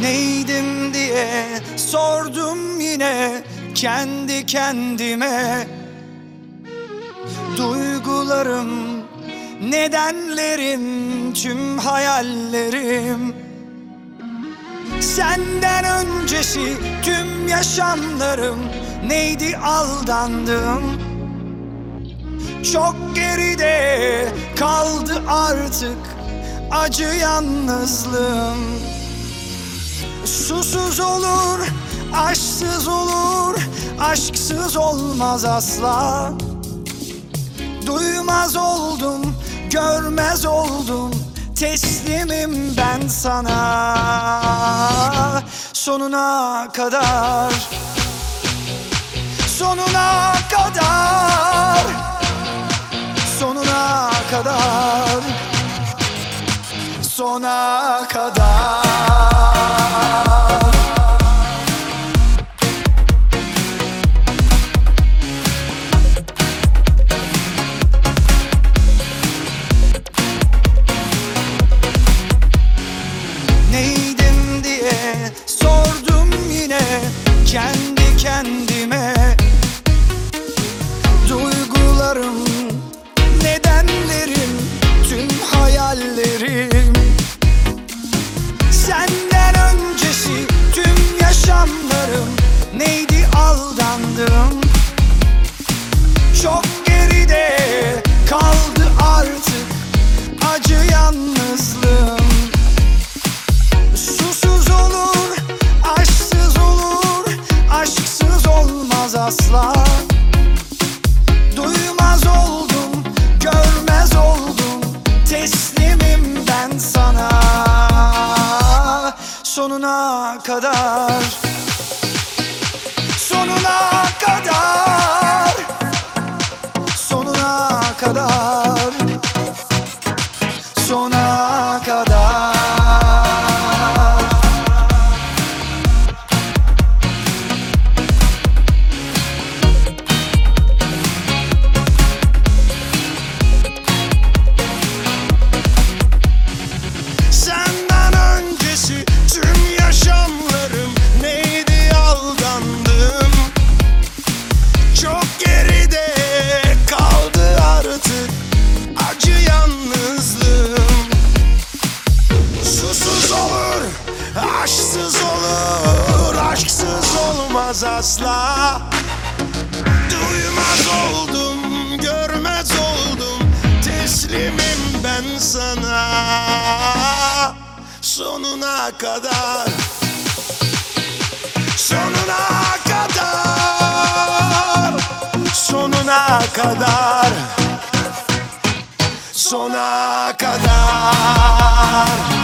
Neydim diye sordum yine kendi kendime. Duygularım, nedenlerim, tüm hayallerim. Senden öncesi tüm yaşamlarım neydi aldandım Çok geride kaldı artık acı yalnızlığım Susuz olur, aşksız olur, aşksız olmaz asla. Duymaz oldum, görmez oldum Teslimim ben sana. Sonuna kadar Sonuna kadar Sonuna kadar Sona kadar Neydim diye sordum yine kendi kendime aldandım Çok geride kaldı artık acı yalnızlığım. Susuz olur, aşksız olur, aşksız olmaz asla. Duymaz oldum, görmez oldum, teslimim ben sana. Sonuna kadar Sona olmaz asla. Duymaz oldum, görmez oldum. Teslimim ben sana. Sonuna kadar. Sonuna kadar. Sonuna kadar. Sona kadar